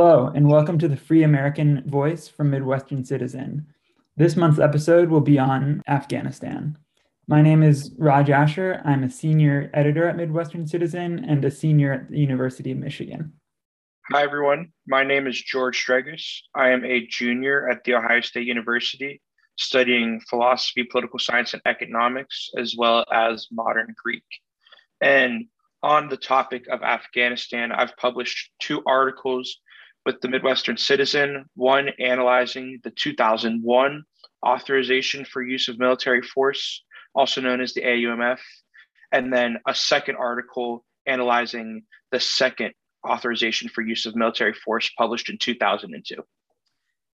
Hello, and welcome to the Free American Voice from Midwestern Citizen. This month's episode will be on Afghanistan. My name is Raj Ashar. I'm a senior editor at Midwestern Citizen and a senior at the University of Michigan. Hi, everyone. My name is George Sdregas. I am a junior at The Ohio State University studying philosophy, political science, and economics, as well as modern Greek. And on the topic of Afghanistan, I've published two articles with the Midwestern Citizen, one analyzing the 2001 authorization for use of military force, also known as the AUMF, and then a second article analyzing the second authorization for use of military force published in 2002.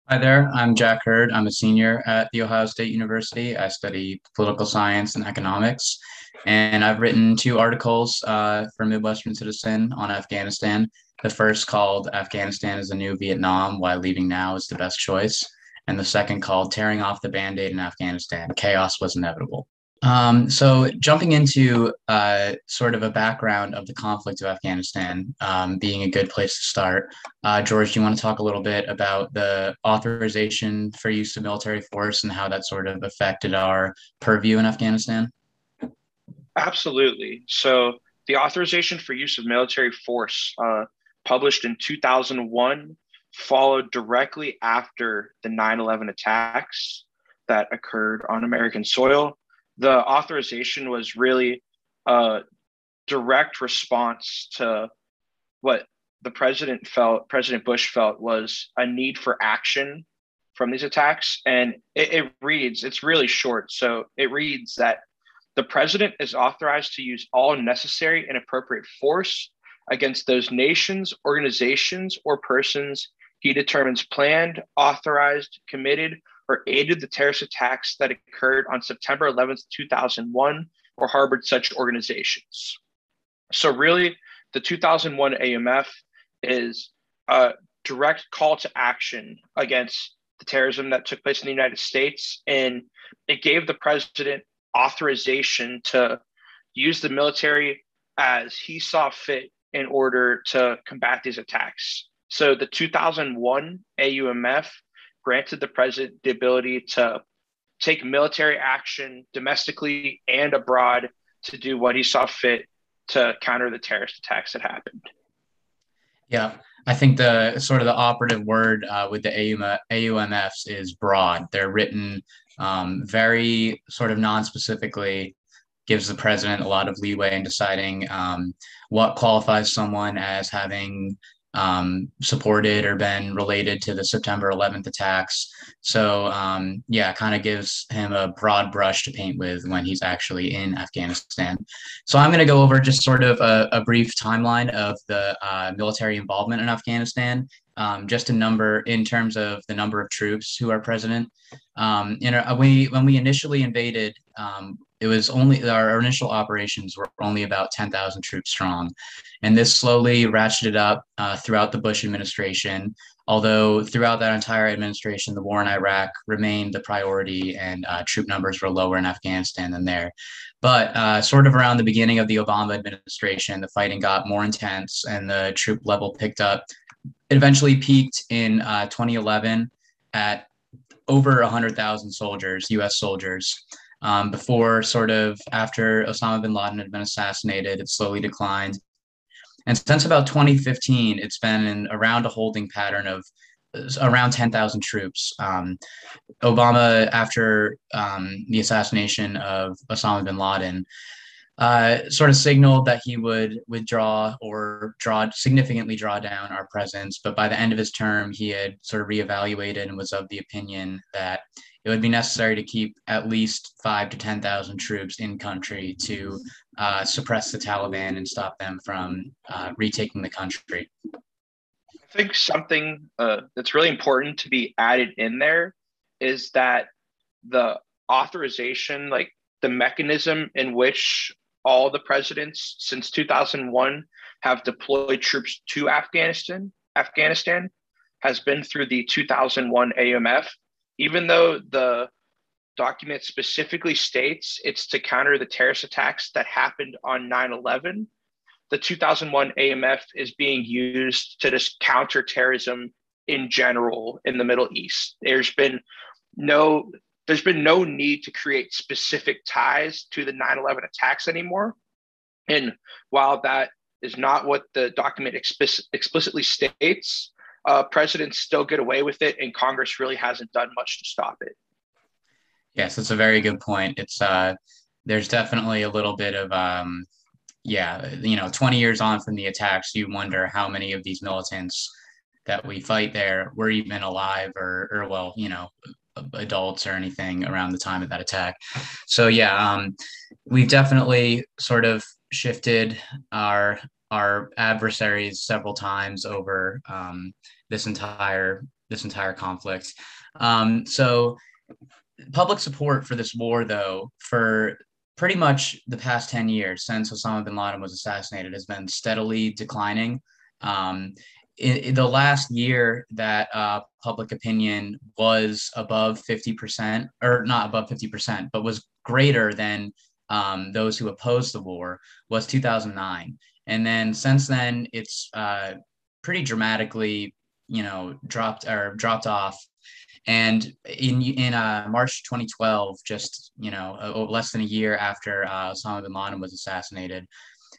Hi there, I'm Jack Hurd. I'm a senior at The Ohio State University. I study political science and economics, and I've written two articles uh, for Midwestern Citizen on Afghanistan. The first called Afghanistan is the New Vietnam, Why Leaving Now is the Best Choice, and the second called Tearing Off the Band Aid in Afghanistan Chaos Was Inevitable. Um, so, jumping into uh, sort of a background of the conflict of Afghanistan um, being a good place to start, uh, George, do you want to talk a little bit about the authorization for use of military force and how that sort of affected our purview in Afghanistan? Absolutely. So, the authorization for use of military force, uh, published in 2001, followed directly after the 9 11 attacks that occurred on American soil the authorization was really a direct response to what the president felt, President Bush felt was a need for action from these attacks. And it, it, reads, it's really short. So it reads that the president is authorized to use all necessary and appropriate force against those nations, organizations, or persons he determines planned, authorized, committed, or aided the terrorist attacks that occurred on September 11th, 2001, or harbored such organizations. So, really, the 2001 AMF is a direct call to action against the terrorism that took place in the United States. And it gave the president authorization to use the military as he saw fit in order to combat these attacks. So the 2001 AUMF granted the president the ability to take military action domestically and abroad to do what he saw fit to counter the terrorist attacks that happened. Yeah, I think the sort of the operative word uh, with the AUMFs is broad. They're written um, very sort of non-specifically, gives the president a lot of leeway in deciding um, what qualifies someone as having um, supported or been related to the September 11th attacks. So, um, yeah, kind of gives him a broad brush to paint with when he's actually in Afghanistan. So, I'm going to go over just sort of a, a brief timeline of the uh, military involvement in Afghanistan. Um, just a number in terms of the number of troops who are present. Um, know, we when we initially invaded, um, it was only our initial operations were only about 10,000 troops strong. And this slowly ratcheted up uh, throughout the Bush administration, although throughout that entire administration, the war in Iraq remained the priority and uh, troop numbers were lower in Afghanistan than there. But uh, sort of around the beginning of the Obama administration, the fighting got more intense and the troop level picked up. It eventually peaked in uh, 2011 at over 100,000 soldiers, US soldiers. Um, before sort of after Osama bin Laden had been assassinated, it slowly declined. And since about 2015, it's been in, around a holding pattern of around 10,000 troops. Um, Obama, after um, the assassination of Osama bin Laden, uh, sort of signaled that he would withdraw or draw significantly draw down our presence. But by the end of his term, he had sort of reevaluated and was of the opinion that it would be necessary to keep at least five to 10,000 troops in country to uh, suppress the Taliban and stop them from uh, retaking the country. I think something uh, that's really important to be added in there is that the authorization, like the mechanism in which all the presidents since 2001 have deployed troops to Afghanistan, Afghanistan has been through the 2001 AUMF even though the document specifically states it's to counter the terrorist attacks that happened on 9 11, the 2001 AMF is being used to just counter terrorism in general in the Middle East. There's been no there's been no need to create specific ties to the 9/11 attacks anymore. And while that is not what the document explicit, explicitly states, uh, presidents still get away with it, and Congress really hasn't done much to stop it. Yes, it's a very good point. It's uh, there's definitely a little bit of um, yeah, you know, 20 years on from the attacks, you wonder how many of these militants that we fight there were even alive or, or well, you know, adults or anything around the time of that attack. So yeah, um, we've definitely sort of shifted our our adversaries several times over um, this entire this entire conflict. Um, so public support for this war, though, for pretty much the past 10 years since Osama bin Laden was assassinated has been steadily declining. Um, in, in, the last year that uh, public opinion was above 50%, or not above 50%, but was greater than um, those who opposed the war was 2009. And then since then, it's uh, pretty dramatically, you know, dropped or dropped off and in in uh, March 2012, just you know, uh, less than a year after uh, Osama bin Laden was assassinated,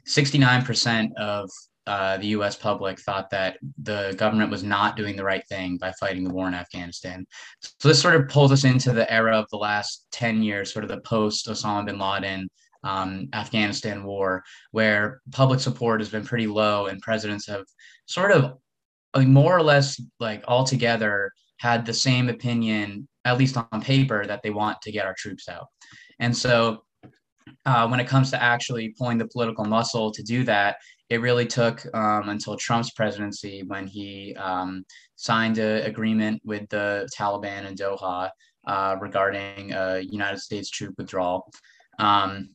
69% of uh, the U.S. public thought that the government was not doing the right thing by fighting the war in Afghanistan. So this sort of pulls us into the era of the last 10 years, sort of the post Osama bin Laden um, Afghanistan war, where public support has been pretty low, and presidents have sort of more or less like altogether had the same opinion, at least on paper, that they want to get our troops out. And so uh, when it comes to actually pulling the political muscle to do that, it really took um, until Trump's presidency when he um, signed an agreement with the Taliban in Doha uh, regarding a United States troop withdrawal. Um,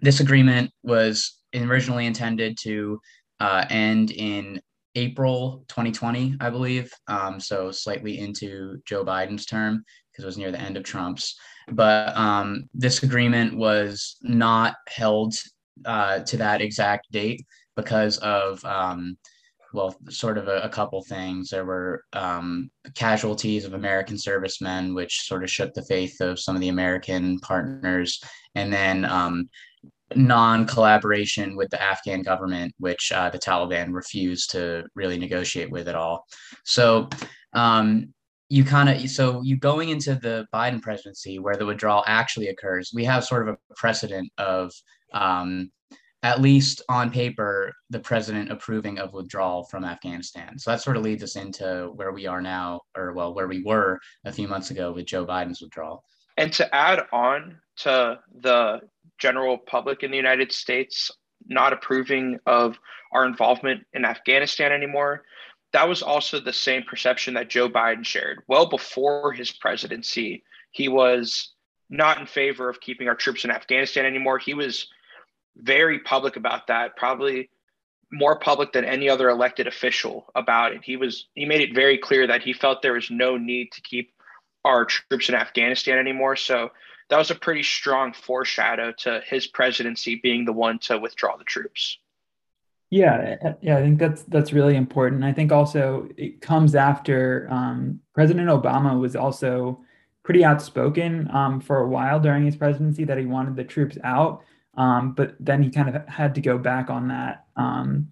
this agreement was originally intended to uh, end in April 2020, I believe. Um, so slightly into Joe Biden's term because it was near the end of Trump's. But um, this agreement was not held uh, to that exact date because of, um, well, sort of a, a, couple things. There were um, casualties of American servicemen, which sort of shook the faith of some of the American partners. And then um, non-collaboration with the Afghan government, which uh, the Taliban refused to really negotiate with at all. So um, you kind of so you going into the Biden presidency where the withdrawal actually occurs, we have sort of a precedent of um, at least on paper the president approving of withdrawal from Afghanistan. So that sort of leads us into where we are now, or well, where we were a few months ago with Joe Biden's withdrawal. And to add on to the general public in the United States not approving of our involvement in Afghanistan anymore. That was also the same perception that Joe Biden shared. Well before his presidency, he was not in favor of keeping our troops in Afghanistan anymore. He was very public about that, probably more public than any other elected official about it. He was he made it very clear that he felt there was no need to keep our troops in Afghanistan anymore. So that was a pretty strong foreshadow to his presidency being the one to withdraw the troops. Yeah, yeah, I think that's that's really important. I think also it comes after um, President Obama was also pretty outspoken um, for a while during his presidency that he wanted the troops out, um, but then he kind of had to go back on that um,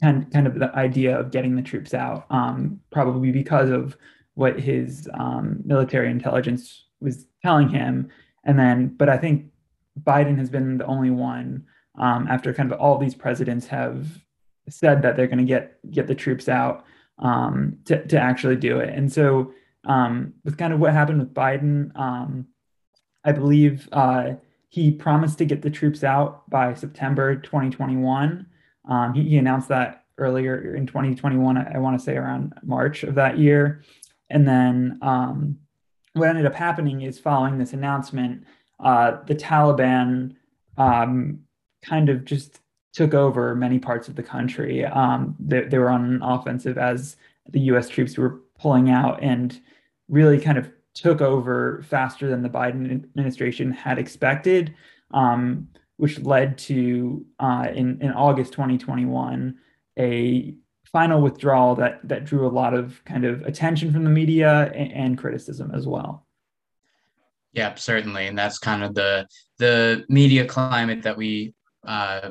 kind kind of the idea of getting the troops out, um, probably because of what his um, military intelligence was telling him and then, but I think Biden has been the only one um, after kind of all these presidents have said that they're going to get get the troops out um, to to actually do it. And so, um, with kind of what happened with Biden, um, I believe uh, he promised to get the troops out by September 2021. Um, he, he, announced that earlier in 2021. I, I want to say around March of that year, and then um, what ended up happening is following this announcement, uh, the Taliban um, kind of just took over many parts of the country. Um, they, they, were on an offensive as the US troops were pulling out and really kind of took over faster than the Biden administration had expected. Um, which led to uh, in in August 2021 a final withdrawal that that drew a lot of kind of attention from the media and, and criticism as well. Yeah, certainly, and that's kind of the the media climate that we uh,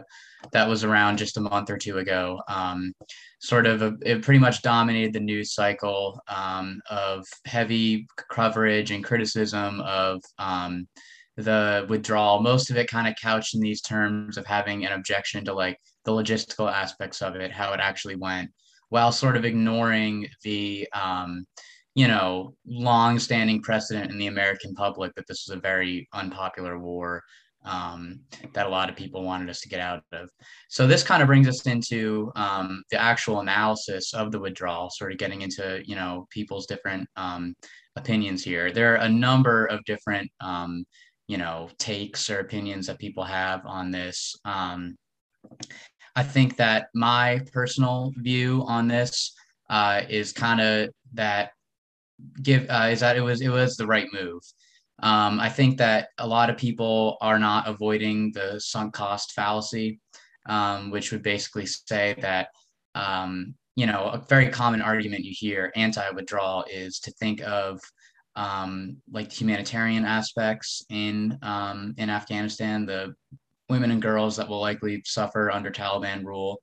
that was around just a month or two ago. Um, sort of, a, it pretty much dominated the news cycle um, of heavy coverage and criticism of um, the withdrawal. Most of it kind of couched in these terms of having an objection to like the logistical aspects of it, how it actually went, while sort of ignoring the um, you know, long-standing precedent in the American public that this was a very unpopular war um, that a lot of people wanted us to get out of. So this kind of brings us into um, the actual analysis of the withdrawal, sort of getting into you know people's different um, opinions here. There are a number of different um, you know takes or opinions that people have on this. Um, I think that my personal view on this uh, is kind of that give uh, is that it was it was the right move. Um, I think that a lot of people are not avoiding the sunk cost fallacy, um, which would basically say that, um, you know, a very common argument you hear anti withdrawal is to think of um, like humanitarian aspects in um, in Afghanistan, the women and girls that will likely suffer under Taliban rule,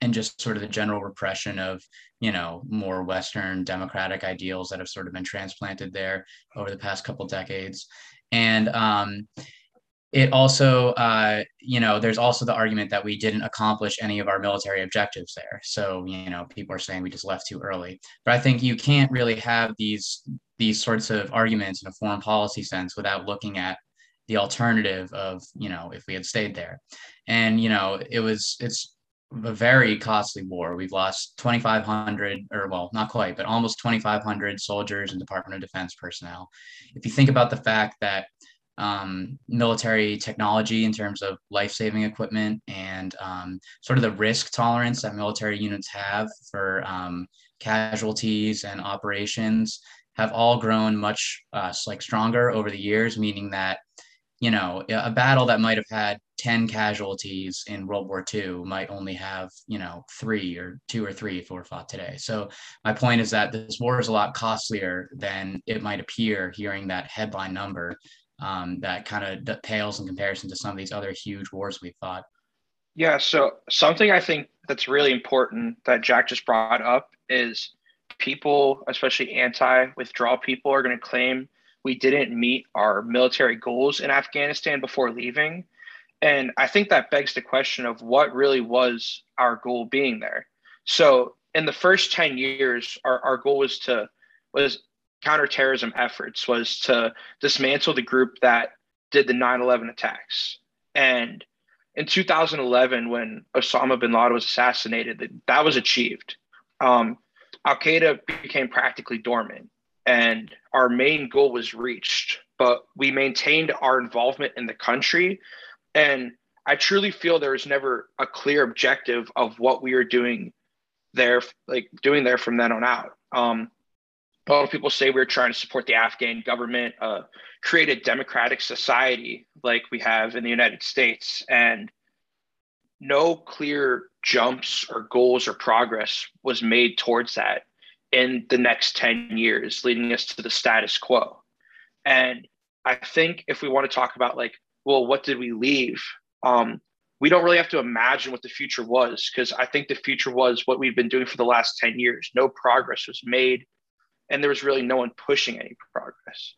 and just sort of the general repression of you know more western democratic ideals that have sort of been transplanted there over the past couple decades. And um, it also uh, you know there's also the argument that we didn't accomplish any of our military objectives there. So you know people are saying we just left too early. But i think you can't really have these these sorts of arguments in a foreign policy sense without looking at the alternative of you know if we had stayed there and you know it was it's a very costly war. We've lost 2,500, or well, not quite, but almost 2,500 soldiers and Department of Defense personnel. If you think about the fact that um, military technology in terms of life saving equipment and um, sort of the risk tolerance that military units have for um, casualties and operations have all grown much uh, like stronger over the years, meaning that you know, a battle that might have had 10 casualties in World War II might only have, you know, three or two or three if were fought today. So my point is that this war is a lot costlier than it might appear hearing that headline number um, that kind of pales in comparison to some of these other huge wars we've fought. Yeah. So something I think that's really important that Jack just brought up is people, especially anti-withdrawal people, are going to claim we didn't meet our military goals in Afghanistan before leaving. And I think that begs the question of what really was our goal being there. So in the first 10 years, our, our goal was to was counterterrorism efforts, was to dismantle the group that did the 9-11 attacks. And in 2011, when Osama bin Laden was assassinated, that that was achieved. Um, Al Qaeda became practically dormant and our main goal was reached but we maintained our involvement in the country. And i truly feel there was never a clear objective of what we were doing there like doing there from then on out. Um, a lot of people say we are trying to support the afghan government uh, create a democratic society like we have in the united states and no clear jumps or goals or progress was made towards that in the next 10 years, leading us to the status quo. And I think if we want to talk about like, well, what did we leave? Um, we don't really have to imagine what the future was because I think the future was what we've been doing for the last 10 years. No progress was made, and there was really no one pushing any progress.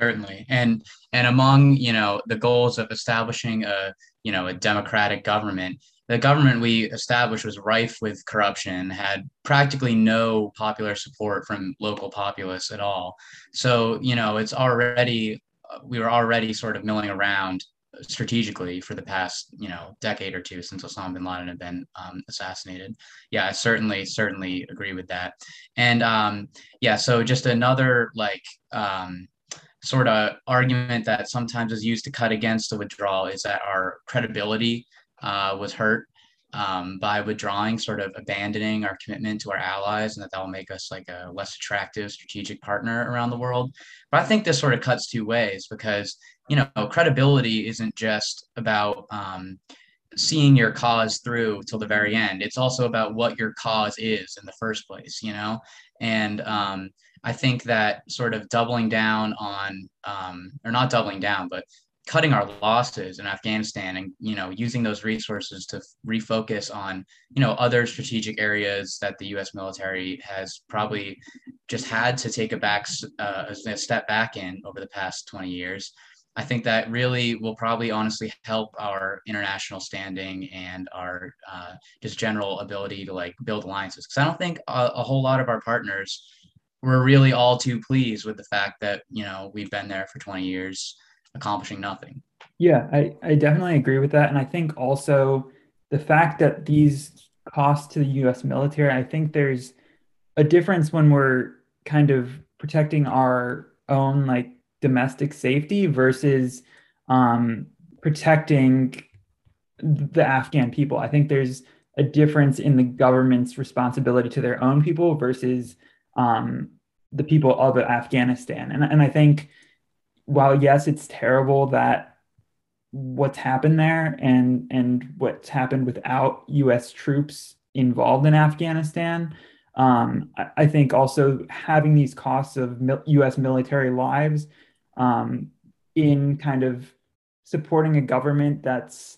Certainly, and and among you know the goals of establishing a you know a democratic government, the government we established was rife with corruption, had practically no popular support from local populace at all. So, you know, it's already, we were already sort of milling around strategically for the past, you know, decade or two since Osama bin Laden had been um, assassinated. Yeah, I certainly, certainly agree with that. And um, yeah, so just another like, um, sort of argument that sometimes is used to cut against the withdrawal is that our credibility uh, was hurt um, by withdrawing, sort of abandoning our commitment to our allies, and that that will make us like a less attractive strategic partner around the world. But I think this sort of cuts two ways because you know, credibility isn't just about um, seeing your cause through till the very end. It's also about what your cause is in the first place, you know? And um, I think that sort of doubling down on, um, or not doubling down, but cutting our losses in Afghanistan and you know using those resources to refocus on you know other strategic areas that the U.S. military has probably just had to take a back uh, a step back in over the past 20 years. I think that really will probably honestly help our international standing and our uh, just general ability to like build alliances. Because I don't think a, a whole lot of our partners were really all too pleased with the fact that you know we've been there for 20 years accomplishing nothing. Yeah, I, I definitely agree with that. And I think also the fact that these costs to the US military, I think there's a difference when we're kind of protecting our own like domestic safety versus um, protecting the Afghan people. I think there's a difference in the government's responsibility to their own people versus um, the people of Afghanistan. And, and I think while yes, it's terrible that what's happened there and and what's happened without U.S. troops involved in Afghanistan. Um, I, I, think also having these costs of mil- U.S. military lives um, in kind of supporting a government that's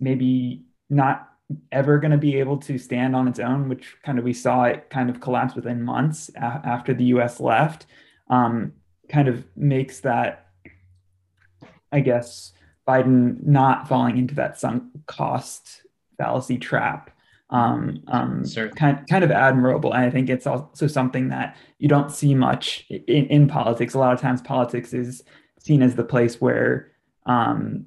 maybe not ever going to be able to stand on its own, which kind of we saw it kind of collapse within months a- after the U.S. left. Um, kind of makes that, I guess, Biden not falling into that sunk cost fallacy trap. Um, um, kind, kind of admirable. And I think it's also something that you don't see much in, in politics. A lot of times, politics is seen as the place where um,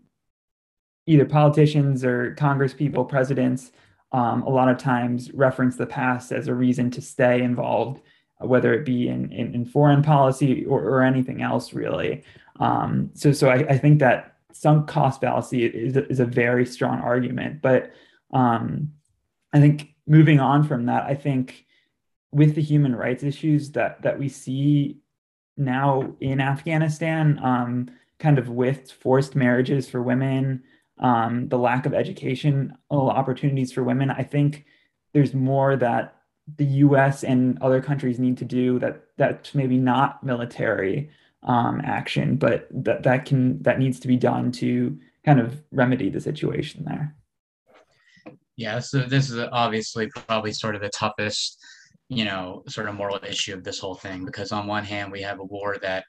either politicians or Congress people, presidents, um, a lot of times reference the past as a reason to stay involved whether it be in, in, in foreign policy or, or, anything else really. Um, so so I, I, think that sunk cost fallacy is, is a very strong argument. But um, I think moving on from that, I think with the human rights issues that that we see now in Afghanistan, um, kind of with forced marriages for women, um, the lack of education opportunities for women, I think there's more that the U.S. and other countries need to do that that's maybe not military um, action, but that that can that needs to be done to kind of remedy the situation there. Yeah, so this is obviously probably sort of the toughest, you know, sort of moral issue of this whole thing because on one hand we have a war that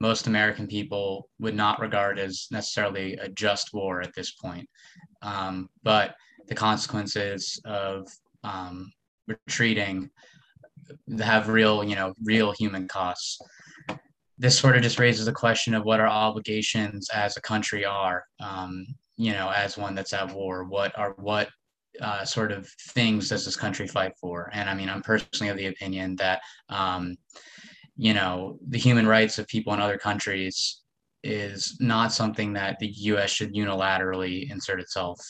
most American people would not regard as necessarily a just war at this point, um, but the consequences of um, retreating have real, you know, real human costs. This sort of just raises the question of what our obligations as a country are, um, you know, as one that's at war. What are what uh, sort of things does this country fight for? And I mean, I'm personally of the opinion that, um, you know, the human rights of people in other countries is not something that the U.S. should unilaterally insert itself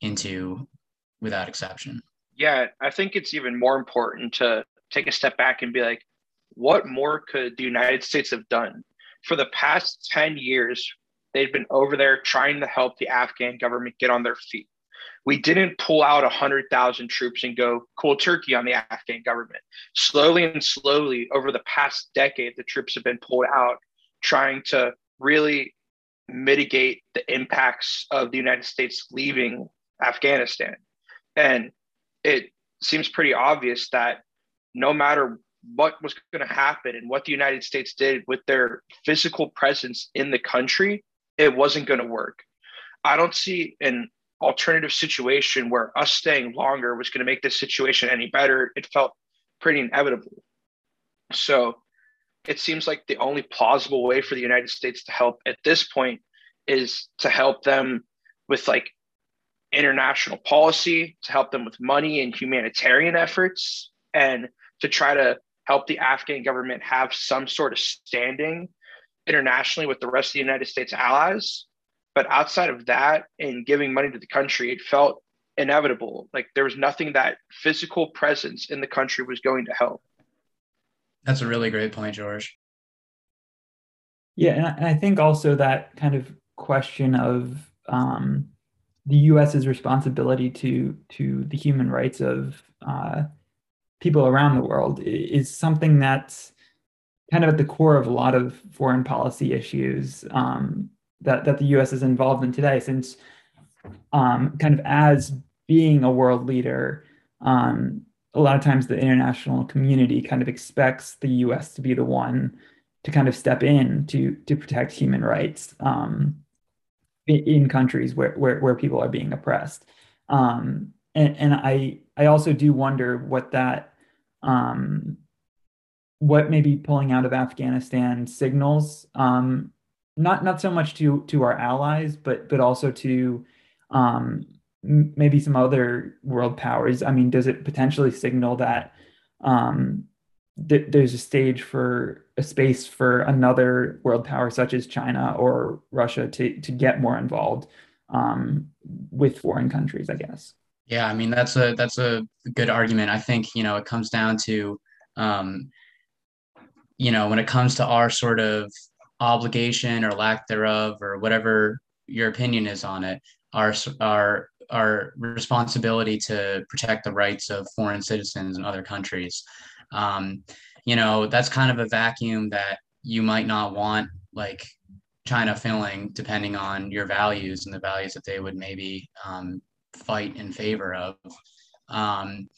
into without exception yeah, I think it's even more important to take a step back and be like, what more could the United States have done? For the past 10 years, they've been over there trying to help the Afghan government get on their feet. We didn't pull out 100,000 troops and go cool turkey on the Afghan government. Slowly and slowly, over the past decade, the troops have been pulled out, trying to really mitigate the impacts of the United States leaving Afghanistan. And it seems pretty obvious that no matter what was going to happen and what the United States did with their physical presence in the country, it wasn't going to work. I don't see an alternative situation where us staying longer was going to make this situation any better. It felt pretty inevitable. So it seems like the only plausible way for the United States to help at this point is to help them with like international policy, to help them with money and humanitarian efforts, and to try to help the Afghan government have some sort of standing internationally with the rest of the United States allies. But outside of that, in giving money to the country, it felt inevitable. Like there was nothing that physical presence in the country was going to help. That's a really great point, George. Yeah, and I think also that kind of question of um, the U.S.'s responsibility to to the human rights of uh, people around the world is something that's kind of at the core of a lot of foreign policy issues um, that that the U.S. is involved in today. Since um, kind of as being a world leader, um, a lot of times the international community kind of expects the U.S. to be the one to kind of step in to to protect human rights um, in, countries where, where where people are being oppressed. Um, and, and I I also do wonder what that um, what maybe pulling out of Afghanistan signals, um, not not so much to to our allies, but but also to um, maybe some other world powers. I mean, does it potentially signal that um, th- there's a stage for a space for another world power such as China or Russia to to get more involved um, with foreign countries? I guess. Yeah, I mean that's a that's a good argument. I think you know it comes down to um, you know when it comes to our sort of obligation or lack thereof or whatever your opinion is on it, our our our responsibility to protect the rights of foreign citizens in other countries. Um, you know that's kind of a vacuum that you might not want like China filling, depending on your values and the values that they would maybe um, fight in favor of. Um,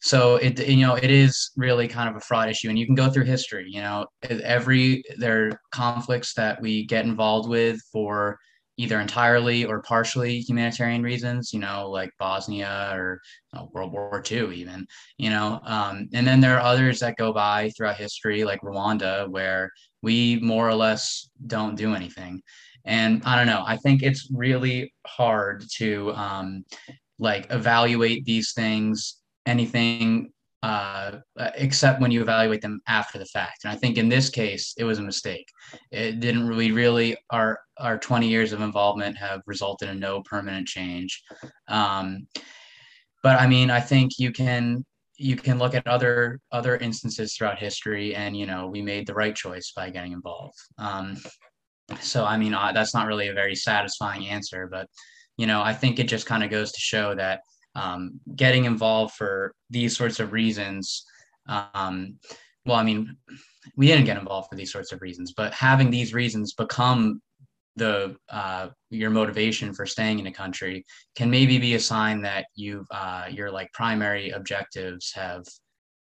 so it you know it is really kind of a fraud issue, and you can go through history. You know, every there are conflicts that we get involved with for either entirely or partially humanitarian reasons, you know, like Bosnia or you know, World War II, even, you know. Um, and then there are others that go by throughout history, like Rwanda, where we more or less don't do anything. And I don't know. I think it's really hard to um, like evaluate these things, anything uh, except when you evaluate them after the fact. And I think in this case, it was a mistake. It didn't really, really, our our 20 years of involvement have resulted in no permanent change. Um, but I mean, I think you can you can look at other other instances throughout history, and you know, we made the right choice by getting involved. Um, so, I mean, uh, that's not really a very satisfying answer, but, you know, I think it just kind of goes to show that um, getting involved for these sorts of reasons, um, well, I mean, we didn't get involved for these sorts of reasons, but having these reasons become the uh, your motivation for staying in a country can maybe be a sign that you uh, your like primary objectives have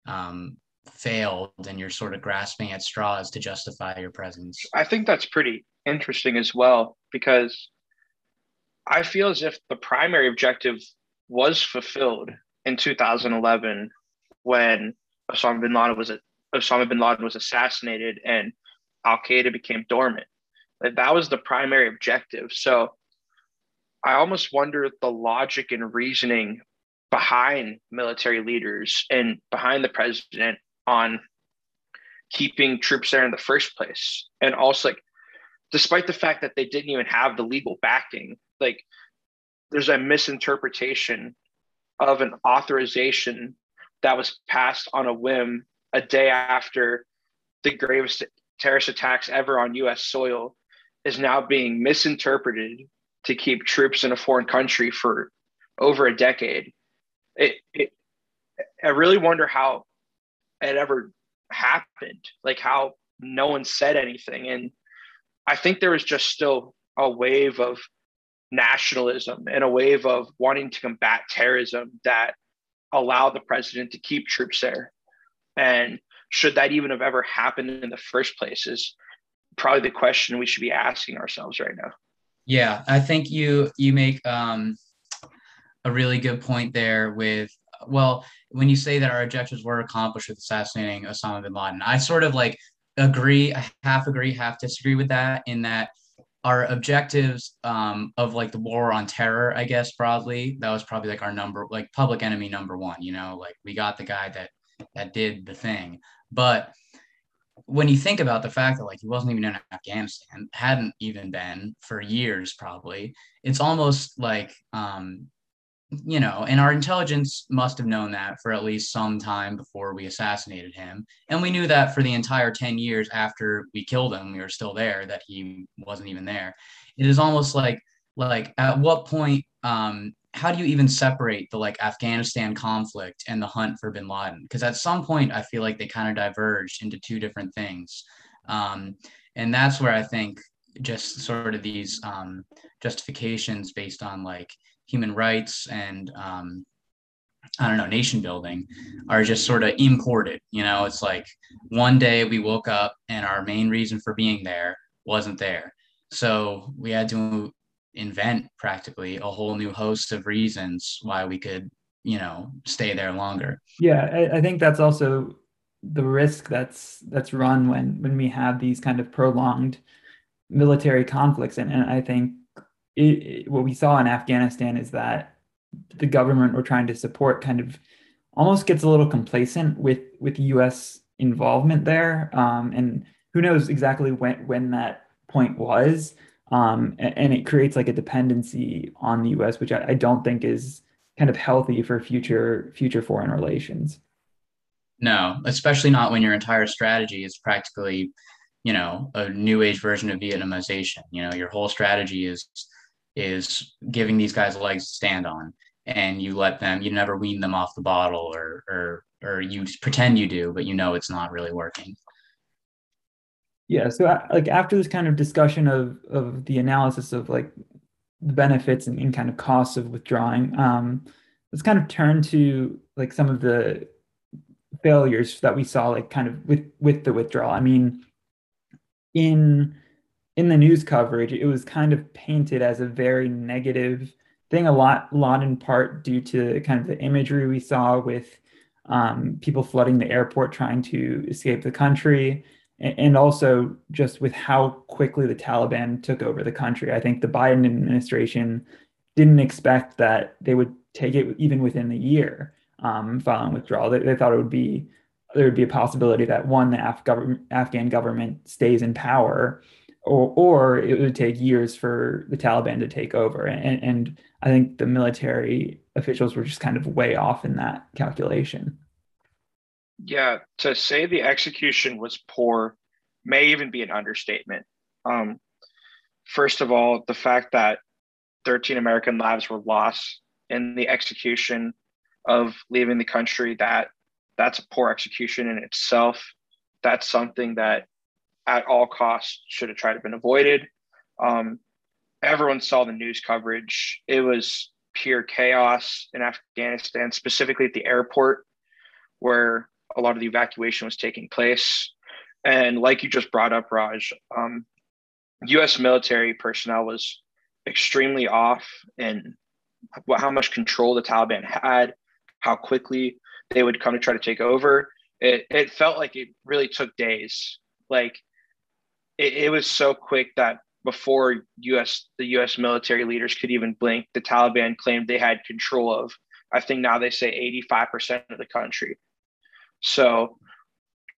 um, failed and you're sort of grasping at straws to justify your presence. I think that's pretty interesting as well because I feel as if the primary objective was fulfilled in 2011 when Osama bin Laden was Osama bin Laden was assassinated and Al Qaeda became dormant. Like that was the primary objective. So I almost wonder the logic and reasoning behind military leaders and behind the president on keeping troops there in the first place. And also, like, despite the fact that they didn't even have the legal backing, like, there's a misinterpretation of an authorization that was passed on a whim a day after the gravest terrorist attacks ever on US soil is now being misinterpreted to keep troops in a foreign country for over a decade. It, it I really wonder how it ever happened, like how no one said anything. And I think there was just still a wave of nationalism and a wave of wanting to combat terrorism that allow the president to keep troops there. And should that even have ever happened in the first place is probably the question we should be asking ourselves right now. Yeah, I think you you make um, a really good point there with well, when you say that our objectives were accomplished with assassinating Osama bin Laden, I sort of like agree, half agree, half disagree with that. In that our objectives um, of like the war on terror, I guess broadly, that was probably like our number, like public enemy number one. You know, like we got the guy that that did the thing, but when you think about the fact that like he wasn't even in Afghanistan, hadn't even been for years probably, it's almost like um, you know, and our intelligence must have known that for at least some time before we assassinated him. And we knew that for the entire 10 years after we killed him, we were still there, that he wasn't even there. It is almost like, like at what point, um, how do you even separate the like Afghanistan conflict and the hunt for bin Laden? Because at some point, I feel like they kind of diverged into two different things. Um, and that's where I think just sort of these um, justifications based on like human rights and um, I don't know, nation building are just sort of imported. You know, it's like one day we woke up and our main reason for being there wasn't there. So we had to invent practically a whole new host of reasons why we could, you know, stay there longer. Yeah, I, I think that's also the risk that's that's run when when we have these kind of prolonged military conflicts and, and I think it, what we saw in Afghanistan is that the government we're trying to support kind of almost gets a little complacent with with U.S. involvement there, um, and who knows exactly when when that point was, um, and, and, it creates like a dependency on the U.S., which I, I don't think is kind of healthy for future future foreign relations. No, especially not when your entire strategy is practically, you know, a new age version of Vietnamization. You know, your whole strategy is is giving these guys legs to stand on. And you let them you never wean them off the bottle or or or you pretend you do but you know it's not really working. Yeah so uh, like after this kind of discussion of of the analysis of like the benefits and, and kind of costs of withdrawing um let's kind of turn to like some of the failures that we saw like kind of with with the withdrawal. I mean in in the news coverage, it was kind of painted as a very negative thing, a lot, lot in part due to kind of the imagery we saw with um, people flooding the airport trying to escape the country, and also just with how quickly the Taliban took over the country. I think the Biden administration didn't expect that they would take it even within the year um, following withdrawal. They, they, thought it would be there would be a possibility that one, the Af- Afghan government stays in power, or, or it would take years for the Taliban to take over. And, and I think the military officials were just kind of way off in that calculation. Yeah, to say the execution was poor may even be an understatement. Um, first of all, the fact that 13 American lives were lost in the execution of leaving the country that that's a poor execution in itself. That's something that at all costs should have tried to been avoided. Um, everyone saw the news coverage. It was pure chaos in Afghanistan, specifically at the airport where a lot of the evacuation was taking place. And like you just brought up, Raj, um, U.S. military personnel was extremely off in how much control the Taliban had, how quickly they would come to try to take over. It, it felt like it really took days. Like it, it was so quick that before US the US military leaders could even blink, the Taliban claimed they had control of. I think now they say 85% of the country. So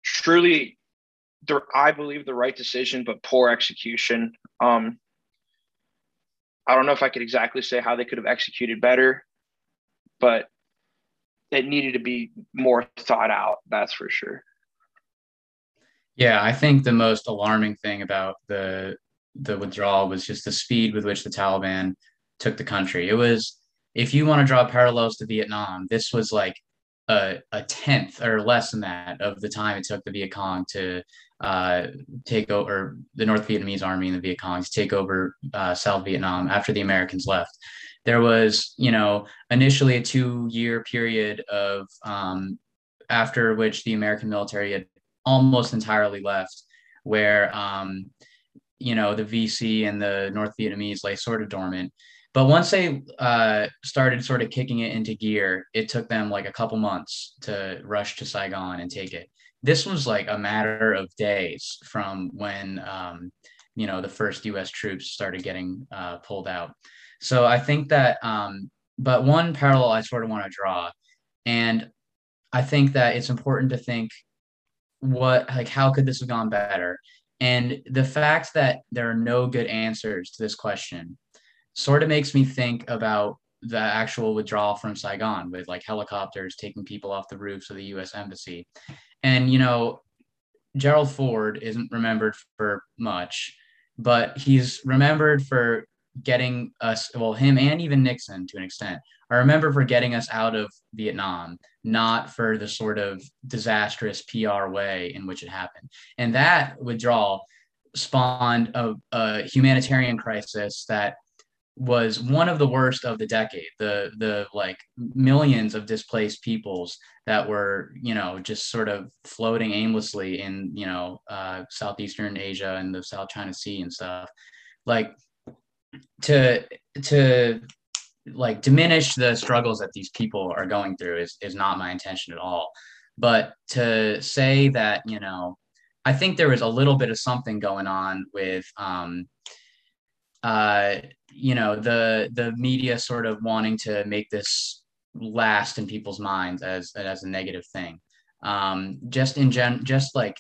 truly the, I believe the right decision, but poor execution. Um, I don't know if I could exactly say how they could have executed better, but it needed to be more thought out. That's for sure. Yeah, I think the most alarming thing about the the withdrawal was just the speed with which the Taliban took the country. It was, if you want to draw parallels to Vietnam, this was like a, a tenth or less than that of the time it took the Viet Cong to uh, take over the North Vietnamese army and the Viet Cong to take over uh, South Vietnam after the Americans left. There was, you know, initially a two year period of um, after which the American military had almost entirely left, where um, you know the VC and the North Vietnamese lay sort of dormant. But once they uh, started sort of kicking it into gear, it took them like a couple months to rush to Saigon and take it. This was like a matter of days from when um, you know the first U.S. troops started getting uh, pulled out. So I think that, um, but one parallel I sort of want to draw, and I think that it's important to think what like how could this have gone better and the fact that there are no good answers to this question sort of makes me think about the actual withdrawal from Saigon with like helicopters taking people off the roofs of the U.S. embassy, and you know, Gerald Ford isn't remembered for much, but he's remembered for getting us well him and even Nixon to an extent. Are remembered for getting us out of Vietnam, not for the sort of disastrous PR way in which it happened. And that withdrawal spawned a, a humanitarian crisis that was one of the worst of the decade. The the like millions of displaced peoples that were you know just sort of floating aimlessly in you know uh, southeastern asia and the south china sea and stuff. Like to to like diminish the struggles that these people are going through is is not my intention at all. But to say that you know i think there was a little bit of something going on with um uh you know the the media sort of wanting to make this last in people's minds as as a negative thing. Um, just in gen just like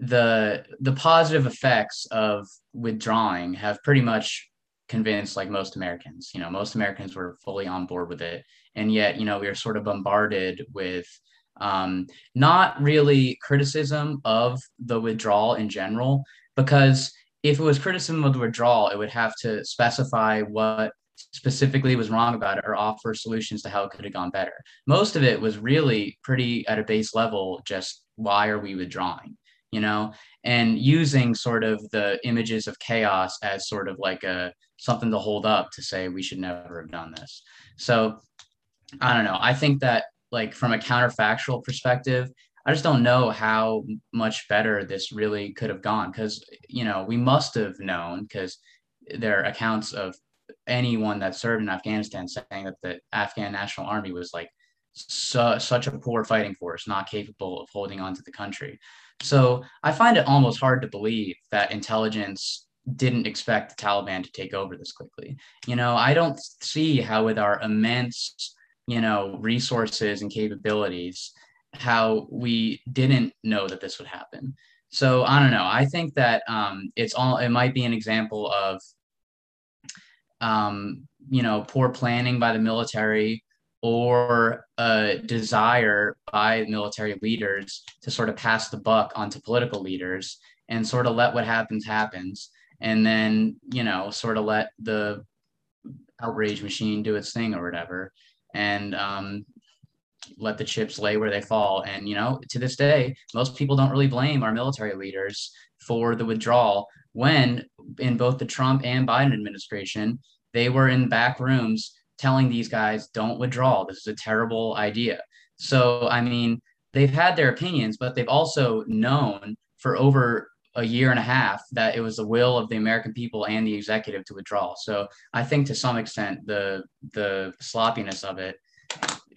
the the positive effects of withdrawing have pretty much convinced like most americans you know most americans were fully on board with it and yet you know we are sort of bombarded with um, not really criticism of the withdrawal in general because if it was criticism of the withdrawal, it would have to specify what specifically was wrong about it or offer solutions to how it could have gone better. Most of it was really pretty at a base level, just why are we withdrawing? You know, and using sort of the images of chaos as sort of like a something to hold up to say we should never have done this. So I don't know. I think that like from a counterfactual perspective, I just don't know how much better this really could have gone because you know we must have known because there are accounts of anyone that served in Afghanistan saying that the Afghan National Army was like su- such a poor fighting force, not capable of holding on to the country. So I find it almost hard to believe that intelligence didn't expect the Taliban to take over this quickly. You know, I don't see how with our immense, you know, resources and capabilities how we didn't know that this would happen. So I don't know. I think that um, it's all. It might be an example of, um, you know, poor planning by the military or a desire by military leaders to sort of pass the buck onto political leaders and sort of let what happens happens, and then you know, sort of let the outrage machine do its thing or whatever. And um, let the chips lay where they fall. And, you know, to this day, most people don't really blame our military leaders for the withdrawal when in both the Trump and Biden administration, they were in back rooms telling these guys, don't withdraw. This is a terrible idea. So, I mean, they've had their opinions, but they've also known for over a year and a half that it was the will of the American people and the executive to withdraw. So I think to some extent the the sloppiness of it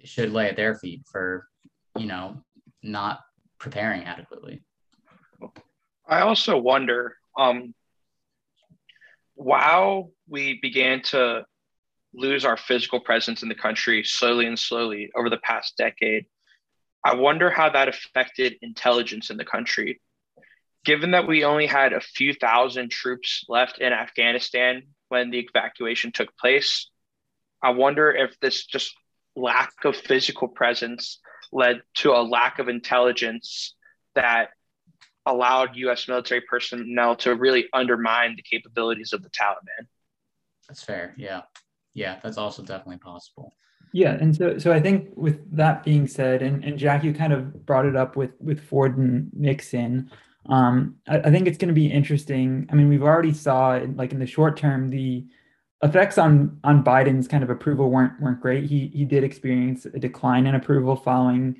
should lay at their feet for, you know, not preparing adequately. I also wonder, um, while we began to lose our physical presence in the country slowly and slowly over the past decade, I wonder how that affected intelligence in the country. Given that we only had a few thousand troops left in Afghanistan when the evacuation took place, I wonder if this just lack of physical presence led to a lack of intelligence that allowed US military personnel to really undermine the capabilities of the Taliban. That's fair. Yeah. Yeah, that's also definitely possible. Yeah, and so so I think with that being said, and, and Jack, you kind of brought it up with with Ford and Nixon. Um, I, I think it's going to be interesting. I mean, we've already saw like in the short term the effects on on Biden's kind of approval weren't weren't great. He he did experience a decline in approval following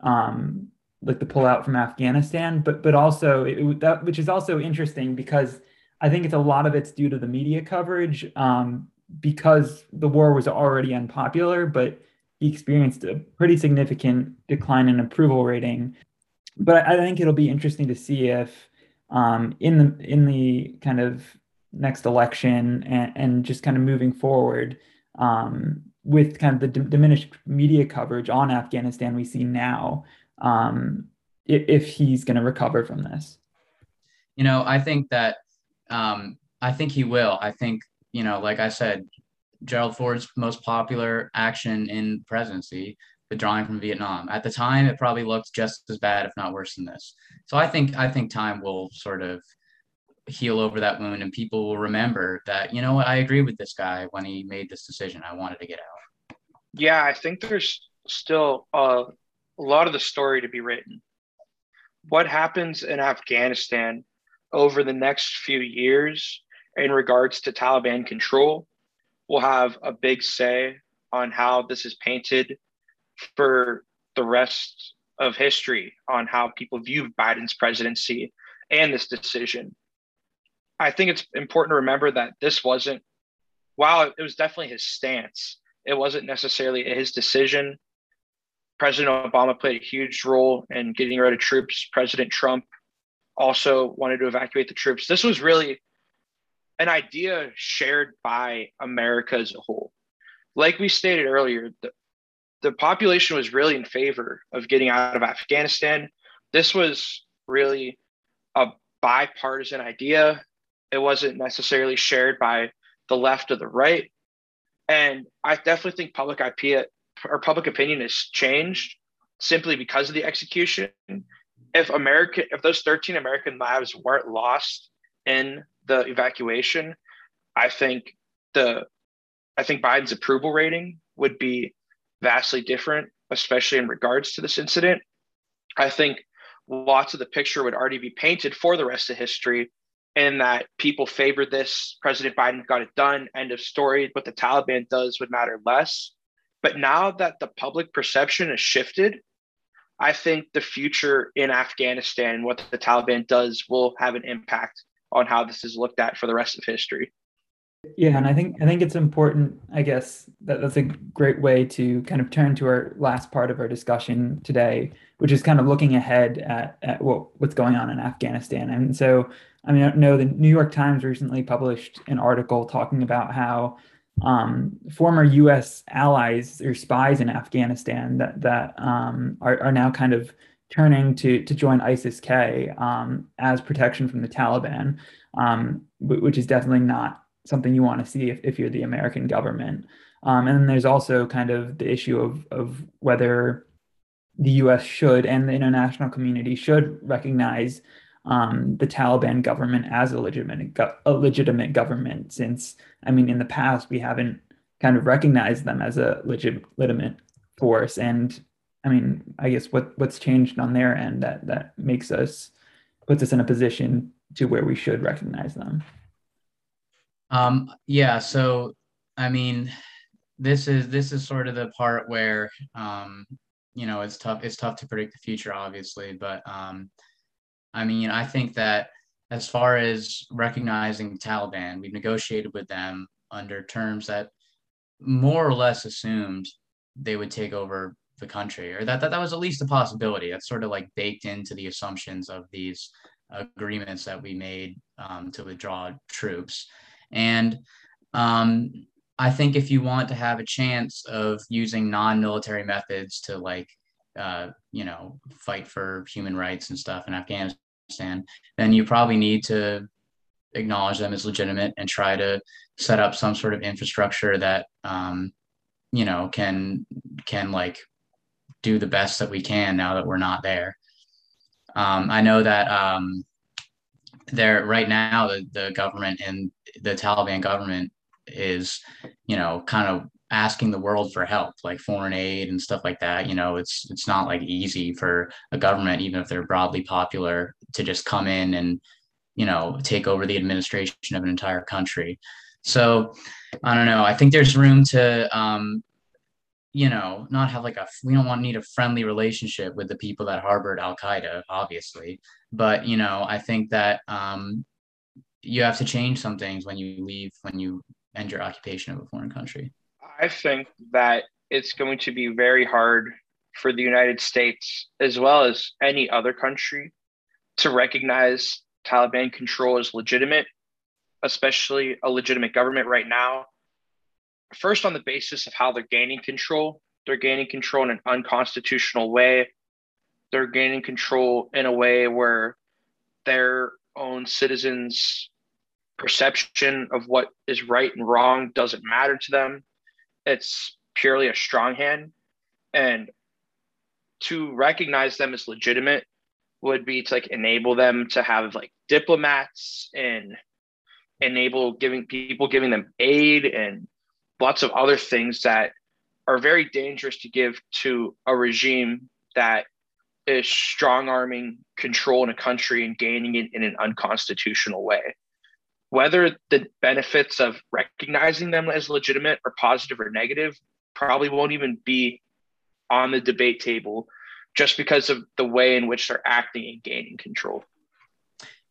um, like the pullout from Afghanistan, but but also it, that which is also interesting because I think it's a lot of it's due to the media coverage um, because the war was already unpopular, but he experienced a pretty significant decline in approval rating. But I think it'll be interesting to see if um, in the in the kind of next election and, and just kind of moving forward um, with kind of the d- diminished media coverage on Afghanistan we see now, um, if, if he's going to recover from this. You know, I think that um, I think he will. I think you know, like I said, Gerald Ford's most popular action in presidency, withdrawing from Vietnam. At the time, it probably looked just as bad, if not worse than this. So I think I think time will sort of heal over that wound, and people will remember that you know what I agree with this guy when he made this decision. I wanted to get out. Yeah, I think there's still a lot of the story to be written. What happens in Afghanistan over the next few years in regards to Taliban control will have a big say on how this is painted for the rest of history on how people view Biden's presidency and this decision. I think it's important to remember that this wasn't, while it was definitely his stance, it wasn't necessarily his decision. President Obama played a huge role in getting rid of troops. President Trump also wanted to evacuate the troops. This was really an idea shared by America as a whole. Like we stated earlier, the, the population was really in favor of getting out of Afghanistan. This was really a bipartisan idea. It wasn't necessarily shared by the left or the right. And I definitely think public IP or public opinion has changed simply because of the execution. If America, if those 13 American lives weren't lost in the evacuation, I think the I think Biden's approval rating would be vastly different, especially in regards to this incident. I think lots of the picture would already be painted for the rest of history in that people favored this. President Biden got it done. End of story. What the Taliban does would matter less. But now that the public perception has shifted, I think the future in Afghanistan and what the Taliban does will have an impact on how this is looked at for the rest of history. Yeah, and I think I think it's important. I guess that that's a great way to kind of turn to our last part of our discussion today, which is kind of looking ahead at, at what, what's going on in Afghanistan. And so, I mean, I know the New York Times recently published an article talking about how um, former U.S. allies or spies in Afghanistan that that um, are, are now kind of turning to to join ISIS-K um, as protection from the Taliban, um, which is definitely not something you want to see if, if you're the American government. Um, and then there's also kind of the issue of of whether the U.S. should and the international community should recognize um, the Taliban government as a legitimate a legitimate government. Since I mean, in the past we haven't kind of recognized them as a legitimate force, and I mean, I guess what what's changed on their end that that makes us puts us in a position to where we should recognize them. Um, yeah. So, I mean, this is this is sort of the part where um, you know it's tough. It's tough to predict the future, obviously, but um, I mean, I think that as far as recognizing Taliban, we've negotiated with them under terms that more or less assumed they would take over the country, or that, that that was at least a possibility. That's sort of like baked into the assumptions of these agreements that we made um, to withdraw troops. And um, I think if you want to have a chance of using non-military methods to like, uh, you know, fight for human rights and stuff in Afghanistan, then you probably need to acknowledge them as legitimate and try to set up some sort of infrastructure that, um, you know, can can like do the best that we can now that we're not there. Um, I know that um, there right now the, the government and the Taliban government is, you know, kind of asking the world for help, like foreign aid and stuff like that. You know, it's it's not like easy for a government, even if they're broadly popular, to just come in and, you know, take over the administration of an entire country. So I don't know. I think there's room to um, you know, not have like a we don't want to need a friendly relationship with the people that harbored Al Qaeda, obviously. But you know, I think that um, you have to change some things when you leave, when you end your occupation of a foreign country. I think that it's going to be very hard for the United States, as well as any other country, to recognize Taliban control as legitimate, especially a legitimate government right now first on the basis of how they're gaining control. They're gaining control in an unconstitutional way. They're gaining control in a way where their own citizens perception of what is right and wrong doesn't matter to them. It's purely a strong hand. And to recognize them as legitimate would be to like enable them to have like diplomats and enable giving people giving them aid and lots of other things that are very dangerous to give to a regime that is strong arming control in a country and gaining it in an unconstitutional way. Whether the benefits of recognizing them as legitimate are positive or negative probably won't even be on the debate table just because of the way in which they're acting and gaining control.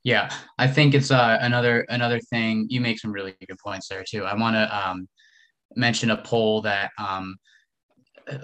Yeah, I think it's uh, another another thing. You make some really good points there too. I want to um, mention a poll that um,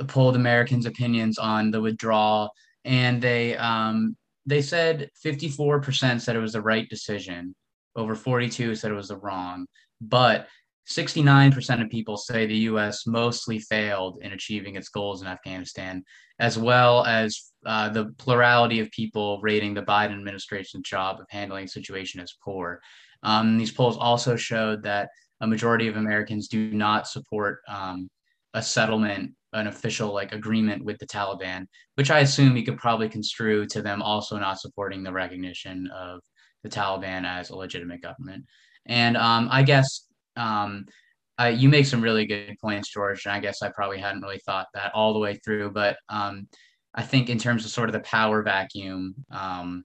polled Americans' opinions on the withdrawal, and they um, they said 54% said it was the right decision, over 42 said it was the wrong, but 69% of people say the US mostly failed in achieving its goals in Afghanistan, as well as uh, the plurality of people rating the Biden administration's job of handling the situation as poor. Um, these polls also showed that a majority of Americans do not support um, a settlement, an official like agreement with the Taliban, which I assume you could probably construe to them also not supporting the recognition of the Taliban as a legitimate government. And um, I guess um, uh, you make some really good points, George, and I guess I probably hadn't really thought that all the way through. But um, I think in terms of sort of the power vacuum, um,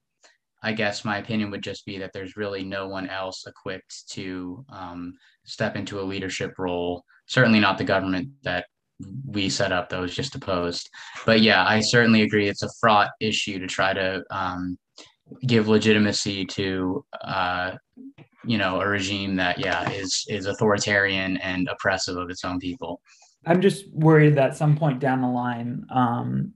I guess my opinion would just be that there's really no one else equipped to um, step into a leadership role. Certainly not the government that we set up that was just opposed. But yeah, I certainly agree. It's a fraught issue to try to um, give legitimacy to uh, you know a regime that yeah is is authoritarian and oppressive of its own people i'm just worried that some point down the line um,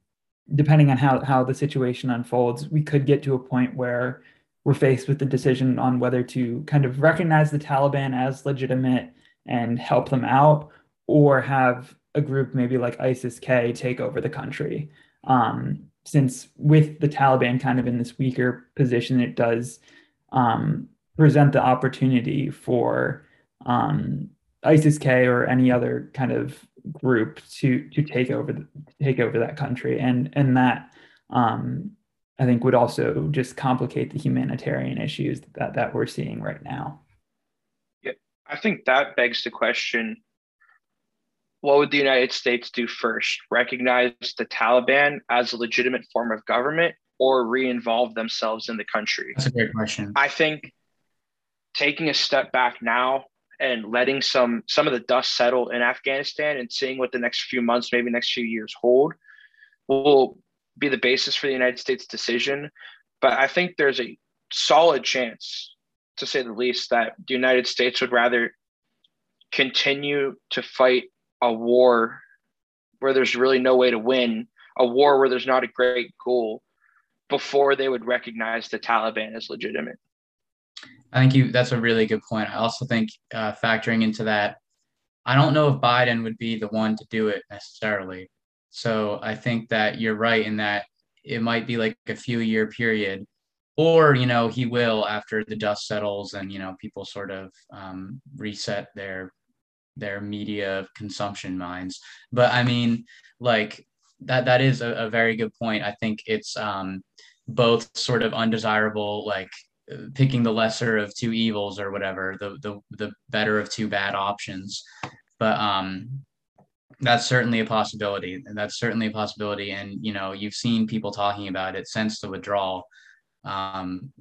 depending on how how the situation unfolds we could get to a point where we're faced with the decision on whether to kind of recognize the taliban as legitimate and help them out or have a group maybe like isis-k take over the country. Um, since with the taliban kind of in this weaker position it does um, present the opportunity for um, ISIS-K or any other kind of group to to take over the, take over that country, and and that um, I think would also just complicate the humanitarian issues that that we're seeing right now. Yeah, I think that begs the question: What would the United States do first? Recognize the Taliban as a legitimate form of government, or re-involve themselves in the country? That's a great question. I think taking a step back now and letting some some of the dust settle in Afghanistan and seeing what the next few months, maybe next few years hold, will be the basis for the United States decision. But I think there's a solid chance, to say the least, that the United States would rather continue to fight a war where there's really no way to win, a war where there's not a great goal, before they would recognize the Taliban as legitimate. I think you that's a really good point. I also think uh, factoring into that, I don't know if Biden would be the one to do it necessarily. So I think that you're right in that it might be like a few year period, or you know he will after the dust settles and you know people sort of um, reset their their media consumption minds. But I mean, like that that is a, a very good point. I think it's um, both sort of undesirable like picking the lesser of two evils or whatever, the the the better of two bad options. But um, that's certainly a possibility. That's certainly a possibility. And you know, you've seen people talking about it since the withdrawal. Um,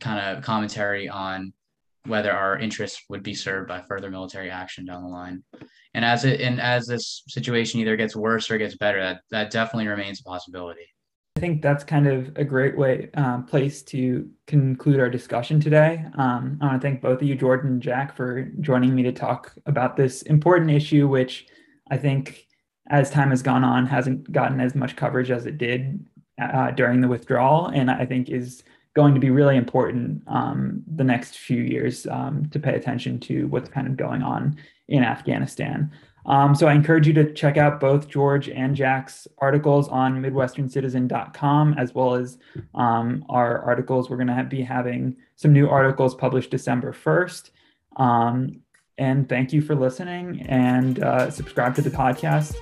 kind of commentary on whether our interests would be served by further military action down the line. And as it and as this situation either gets worse or gets better, that, that definitely remains a possibility. I think that's kind of a great way um, place to conclude our discussion today. Um, I want to thank both of you, Jordan and Jack, for joining me to talk about this important issue, which I think, as time has gone on, hasn't gotten as much coverage as it did uh, during the withdrawal, and I think is going to be really important um, the next few years um, to pay attention to what's kind of going on in Afghanistan. Um, so I encourage you to check out both George and Jack's articles on MidwesternCitizen.com, as well as um, our articles. We're going to be having some new articles published December 1st. Um, and thank you for listening and uh, subscribe to the podcast.